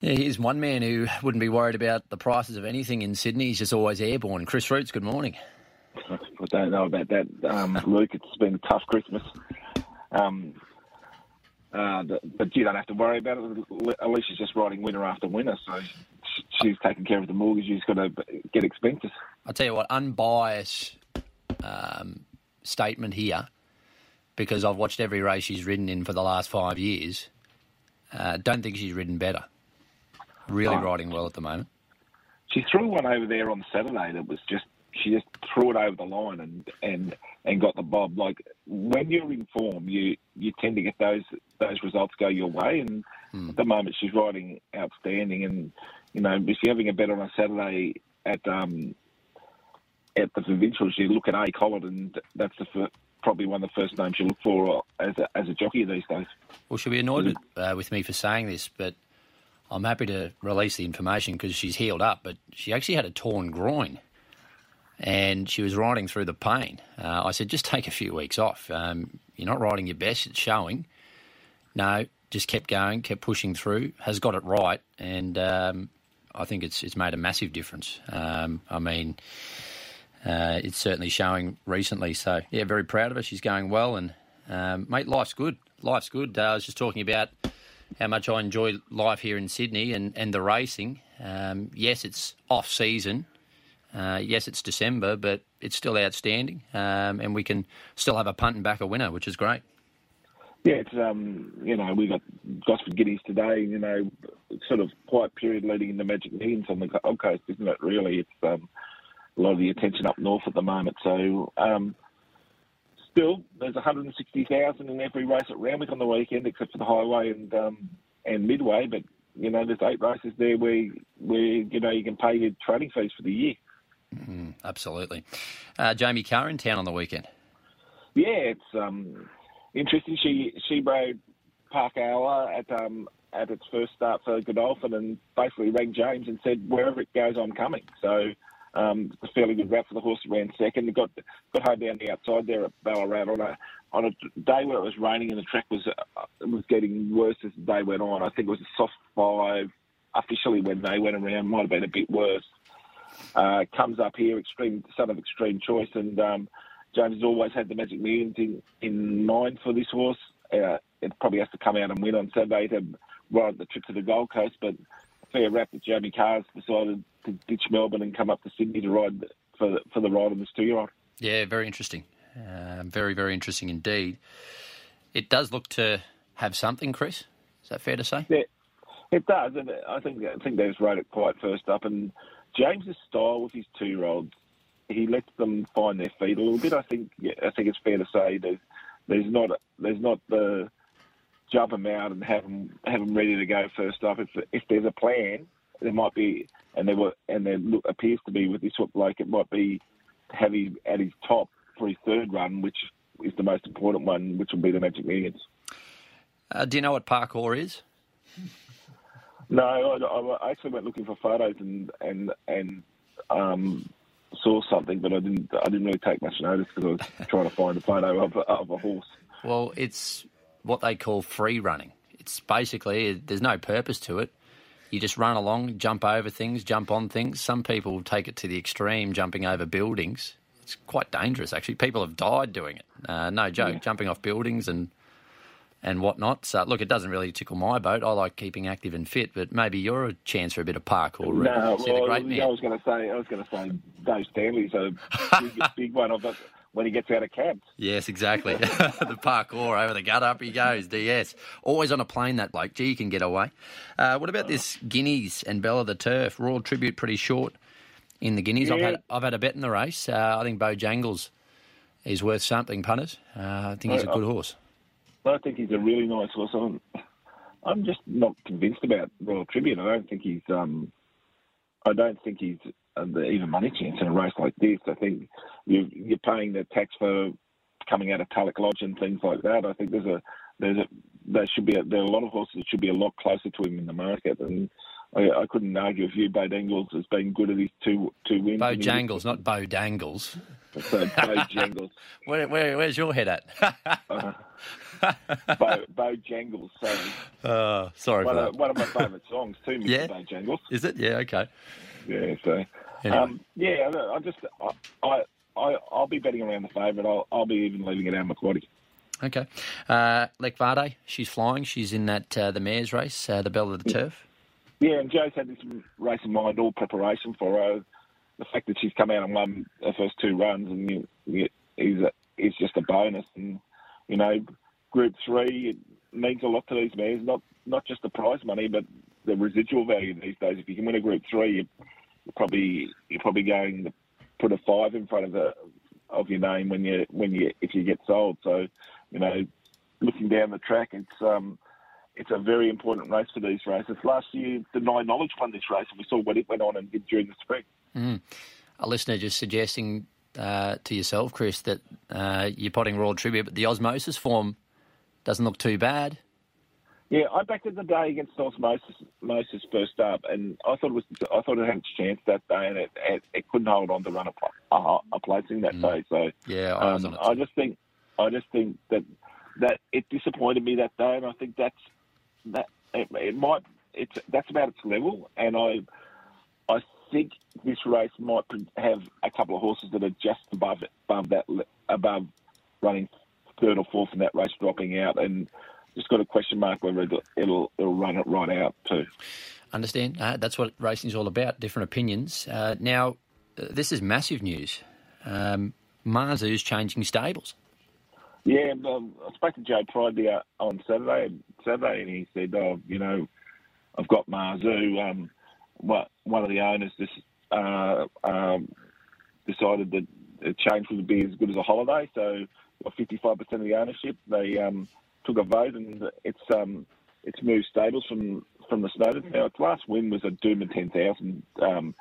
Yeah, here's one man who wouldn't be worried about the prices of anything in Sydney. He's just always airborne. Chris Roots, good morning. I don't know about that, um, Luke. It's been a tough Christmas. Um, uh, but you don't have to worry about it. Alicia's just riding winner after winner, so she's taking care of the mortgage. She's got to get expenses. I'll tell you what, unbiased um, statement here, because I've watched every race she's ridden in for the last five years. Uh, don't think she's ridden better. Really oh. riding well at the moment. She threw one over there on Saturday that was just she just threw it over the line and and and got the bob. Like when you're in form, you you tend to get those those results go your way. And hmm. at the moment, she's riding outstanding. And you know, if you're having a bet on a Saturday at um at the provincials, you look at A Collett, and that's the first, probably one of the first names you look for as a, as a jockey these days. Well, she'll be annoyed uh, with me for saying this, but I'm happy to release the information because she's healed up, but she actually had a torn groin and she was riding through the pain. Uh, I said, just take a few weeks off. Um, you're not riding your best, it's showing. No, just kept going, kept pushing through, has got it right, and um, I think it's it's made a massive difference. Um, I mean, uh, it's certainly showing recently. So yeah, very proud of her. She's going well, and um, mate, life's good. Life's good. Uh, I was just talking about how much I enjoy life here in Sydney and and the racing. Um, yes, it's off season. Uh, yes, it's December, but it's still outstanding, um, and we can still have a punt and back a winner, which is great. Yeah, it's um, you know we got Gosford Guineas today. You know, sort of quiet period leading into Magic Millions on the Gold Coast, isn't it? Really, it's um, a lot of the attention up north at the moment. So um, still, there's 160,000 in every race at Randwick on the weekend, except for the highway and um, and midway. But you know, there's eight races there where where you know you can pay your trading fees for the year. Mm, absolutely. Uh, Jamie Kah in town on the weekend. Yeah, it's um, interesting. She she rode Parkour at um, at its first start for Godolphin and basically rang James and said, wherever it goes, I'm coming. So um, a fairly good route for the horse. Ran second. Got got home down the outside there at Ballarat on a on a day where it was raining and the track was uh, was getting worse as the day went on. I think it was a soft five officially when they went around. Might have been a bit worse. Uh, comes up here, extreme son of extreme choice, and um, James has always had the Magic Millions in, in mind for this horse. Uh, it probably has to come out and win on Saturday to ride the trip to the Gold Coast, but fair rap that Jamie Kah's decided to ditch Melbourne and come up to Sydney to ride for the, for the ride on this two-year-old. Yeah, very interesting. Uh, very, very interesting indeed. It does look to have something, Chris. Is that fair to say? Yeah, it does, and I think I think they've rode it quite first up, and James's style with his two-year-olds, he lets them find their feet a little bit. I think yeah, I think it's fair to say there's there's not there's not the jump them out and have them have them ready to go first up. If if there's a plan, there might be, and there were and there look, appears to be with this sort of like it might be him at his top for his third run, which is the most important one, which will be the Magic Millions. Uh, do you know what parkour is? No, I, I, actually went looking for photos and and and um, saw something, but I didn't. I didn't really take much notice because I was trying to find a photo of, of a horse. Well, it's what they call free running. It's basically there's no purpose to it. You just run along, jump over things, jump on things. Some people take it to the extreme, jumping over buildings. It's quite dangerous, actually. People have died doing it. Uh, no joke, yeah. jumping off buildings and and whatnot. So, look, it doesn't really tickle my boat. I like keeping active and fit, but maybe you're a chance for a bit of parkour. No, well, I was going to say, I was going to say Dave Stanley's a big, big one of it when he gets out of camp. Yes, exactly. the parkour over the gut, up he goes. DS always on a plane. That bloke. Gee, you can get away. Uh, what about this Guineas and Belle of the Turf Royal Tribute? Pretty short in the Guineas. Yeah. I've had I've had a bet in the race. Uh, I think Bojangles is worth something, punters. Uh, I think he's a good horse. I think he's a really nice horse. I'm, I'm just not convinced about Royal Tribute. I don't think he's. Um, I don't think he's even money chance in a race like this. I think you, you're paying the tax for coming out of Tulloch Lodge and things like that. I think there's a there's a there should be a, there are a lot of horses that should be a lot closer to him in the market, and I, I couldn't argue with you. Bojangles has been good at his two two wins. Bojangles, not Bojangles. So Bojangles. where, where, where's your head at? uh, Bo, Bo Jangles. So Uh, sorry one for of, one of my favourite songs too, Mr. Yeah. Bo Jangles. Is it? Yeah, okay. Yeah, so Anyway. um, yeah, I I just I, I I'll be betting around the favourite. I'll I'll be even leaving it out Macquarie. Okay. Uh, Lekvade, she's flying. She's in that uh, the mares race, uh, the Belle of the Turf. Yeah, and Joe's had this race in mind, all preparation for her. The fact that she's come out and won her first two runs and you, you, is is just a bonus. And you know, Group Three it means a lot to these mares. Not not just the prize money, but the residual value these days. If you can win a Group Three, you, probably you're probably going to put a five in front of the of your name when you when you if you get sold. So you know, looking down the track, it's um it's a very important race for these races. Last year, the Nine Knowledge won this race, and we saw what it went on and did during the spring. A listener just suggesting uh, to yourself, Chris, that uh, you're potting Royal Tribute, but the Osmosis form doesn't look too bad. Yeah, I backed it the day against Osmosis Moses first up, and I thought it was I thought it had its chance that day, and it it, it couldn't hold on to run a, a, a placing that day. So Yeah, I um. I just think I just think that that it disappointed me that day, and I think that's that it, it might it's that's about its level, and I I think this race might have a couple of horses that are just above it, above that above running third or fourth in that race, dropping out, and just got a question mark whether it'll it'll, it'll run it right out too. Understand? Uh, that's what racing's all about, different opinions. Uh, now, uh, this is massive news. Um, Marzu's changing stables. Yeah, um, I spoke to Joe Pride the, on Saturday, Saturday, and he said, "Oh, you know, I've got Marzu. Um, what one of the owners just uh, um, decided that a change would be as good as a holiday, so got 55% of the ownership. They um, took a vote, and it's um, it's moved stables from from the Snowden. Now, its last win was a Doomben 10,000 um,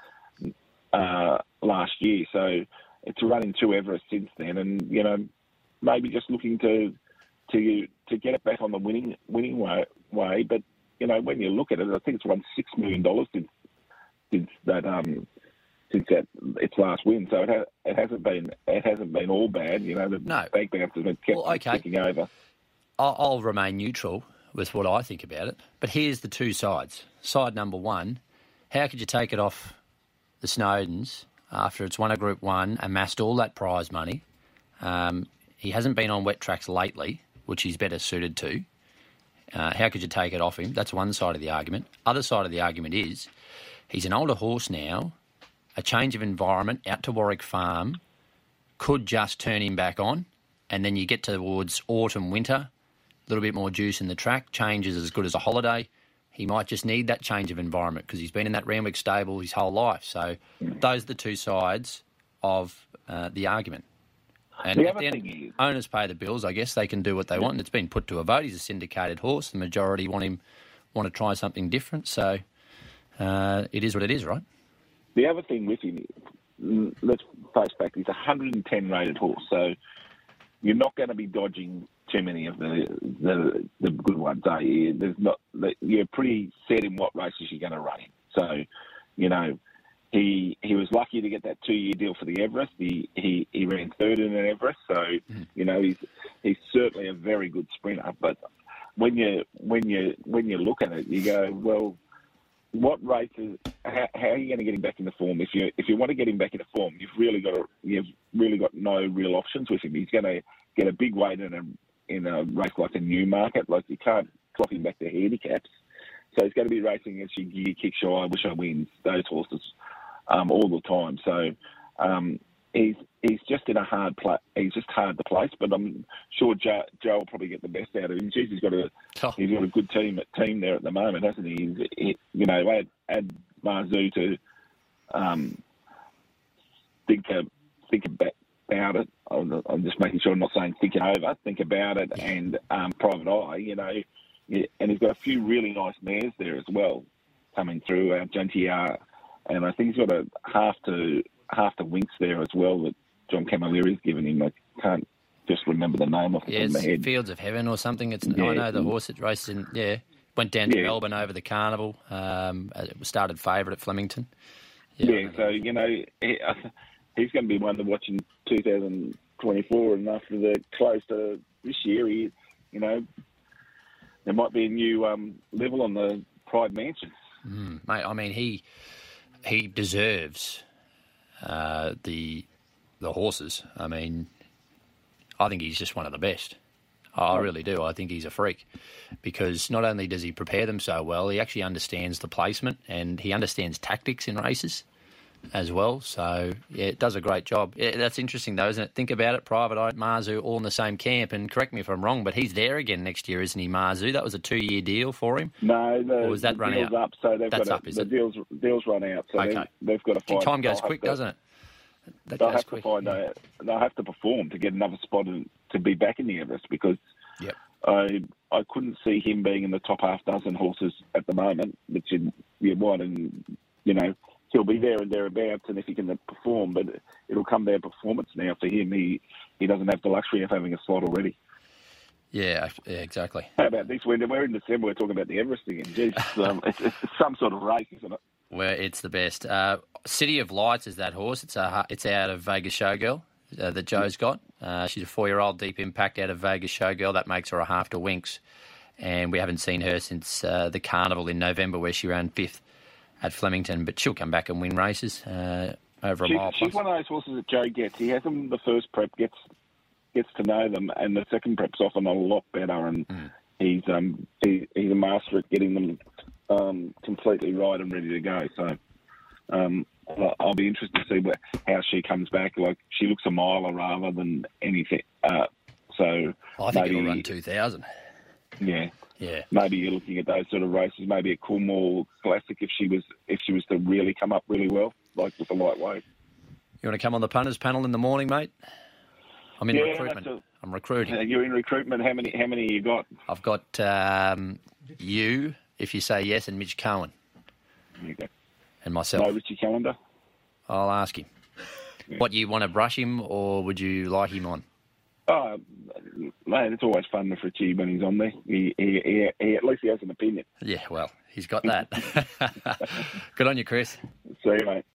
uh, last year, so it's running two Everest since then, and you know maybe just looking to to to get it back on the winning winning way. way. But you know, when you look at it, I think it's won six million dollars since since that um since that its last win. So it ha- it hasn't been it hasn't been all bad. You know, the No. bank bounce has been kept Well, okay. ticking over. I'll, remain neutral with what I think about it. But here's the two sides. Side number one: How could you take it off the Snowdens after it's won a Group One, amassed all that prize money? Um, he hasn't been on wet tracks lately, which he's better suited to. Uh, how could you take it off him? That's one side of the argument. Other side of the argument is he's an older horse now. A change of environment out to Warwick Farm could just turn him back on, and then you get towards autumn, winter, little bit more juice in the track. Change is as good as a holiday. He might just need that change of environment because he's been in that Randwick stable his whole life. So those are the two sides of uh, the argument. And The the end, thing is- owners pay the bills. I guess they can do what they want. And it's been put to a vote. He's a syndicated horse. The majority want him want to try something different. So uh, it is what it is, right? The other thing with him, let's face back, he's a 110 rated horse, so you're not going to be dodging too many of the the, the good ones, are you? There's not. You're pretty set in what races you're going to run in. So, you know, he he was lucky to get that two year deal for the Everest. He he, he ran third in an Everest, so hmm. you know he's he's certainly a very good sprinter. But when you when you when you look at it, you go, well, what races? How, how are you going to get him back into form? If you if you want to get him back into form, you've really got to, you've really got no real options with him. He's going to get a big weight in a in a race like the Newmarket. Like you can't drop him back to handicaps. So he's going to be racing against your Giga Kick shy, I wish I wins those horses um, all the time. So um, he's he's just in a hard place. He's just hard to place, but I'm sure Joe, Joe will probably get the best out of him. Jeez, he's got a Oh. he's got a good team team there at the moment, hasn't he? He's, he you know, add add Marzu to um, think uh, think about it. I'm, just making sure I'm not saying think it over. Think about it and um, private eye. You know, and he's got a few really nice mares there as well coming through. Uh, Juntier, and I think he's got a half to half to winks there as well that John Camilleri given him. I can't just remember the name off the Yeah, top of my head. Fields of Heaven or something. It's I know the horse that races in. Yeah, went down to Yeah. Melbourne over the carnival. Um, it started favourite at Flemington. Yeah, so you know he, he's going to be one to watch in 2024, and after the close to this year, he, you know, there might be a new um, level on the Pride Mansion. Mm, mate, I mean, he he deserves uh, the the horses. I mean, I think he's just one of the best. I really do. I think he's a freak because not only does he prepare them so well, he actually understands the placement and he understands tactics in races as well. So yeah, it does a great job. Yeah, that's interesting though, isn't it? Think about it. Private Eye, Marzu, all in the same camp. And correct me if I'm wrong, but he's there again next year, isn't he, Marzu? That was a two-year deal for him. No, the, or was that run out? up, so they've That's got up, is the it? deals deals run out, so Okay. they've, they've got to find. Time goes quick, to- doesn't it? That They'll have quick. to find a, they'll have to perform to get another spot in, to be back in the Everest because Yep. I I couldn't see him being in the top half dozen horses at the moment, which in year one, and you know he'll be there and thereabouts, and if he can perform, but it'll come down performance now for him. He he doesn't have the luxury of having a slot already. Yeah, yeah, exactly. How about this winter? We're in December. We're talking about the Everest again. It's, um, it's, it's some sort of race, isn't it? Where it's the best. Uh, City of Lights is that horse. It's a it's out of Vegas Showgirl uh, that Joe's got. Uh, she's a four year old deep impact out of Vegas Showgirl. That makes her a half to Winks, and we haven't seen her since uh, the carnival in November where she ran fifth at Flemington. But she'll come back and win races uh, over a She's, mile she's plus. one of those horses that Joe gets. He has them the first prep, gets gets to know them, and the second prep's often a lot better. And Hmm. he's um he, he's a master at getting them um, completely right and ready to go. So um, I'll- I'll be interested to see where, how she comes back. Like she looks a miler rather than anything. Uh, so I think maybe it'll run two thousand. yeah. Yeah. Maybe you're looking at those sort of races. Maybe a Coolmore Classic if she was if she was to really come up really well, like with the lightweight. You want to come on the punters panel in the morning, mate? I'm in Yeah, recruitment. a- I'm recruiting. Uh, You're in recruitment. How many? How many you got? I've got um, you, if you say yes, and Mitch Cohen and myself. no Richie Calendar. I'll ask him. What you want to brush him, or would you like him on? Oh, man, it's always fun for Richie when he's on there. He, he, he, he at least he has an opinion. Yeah, well, he's got that. Good on you, Chris. See you, mate.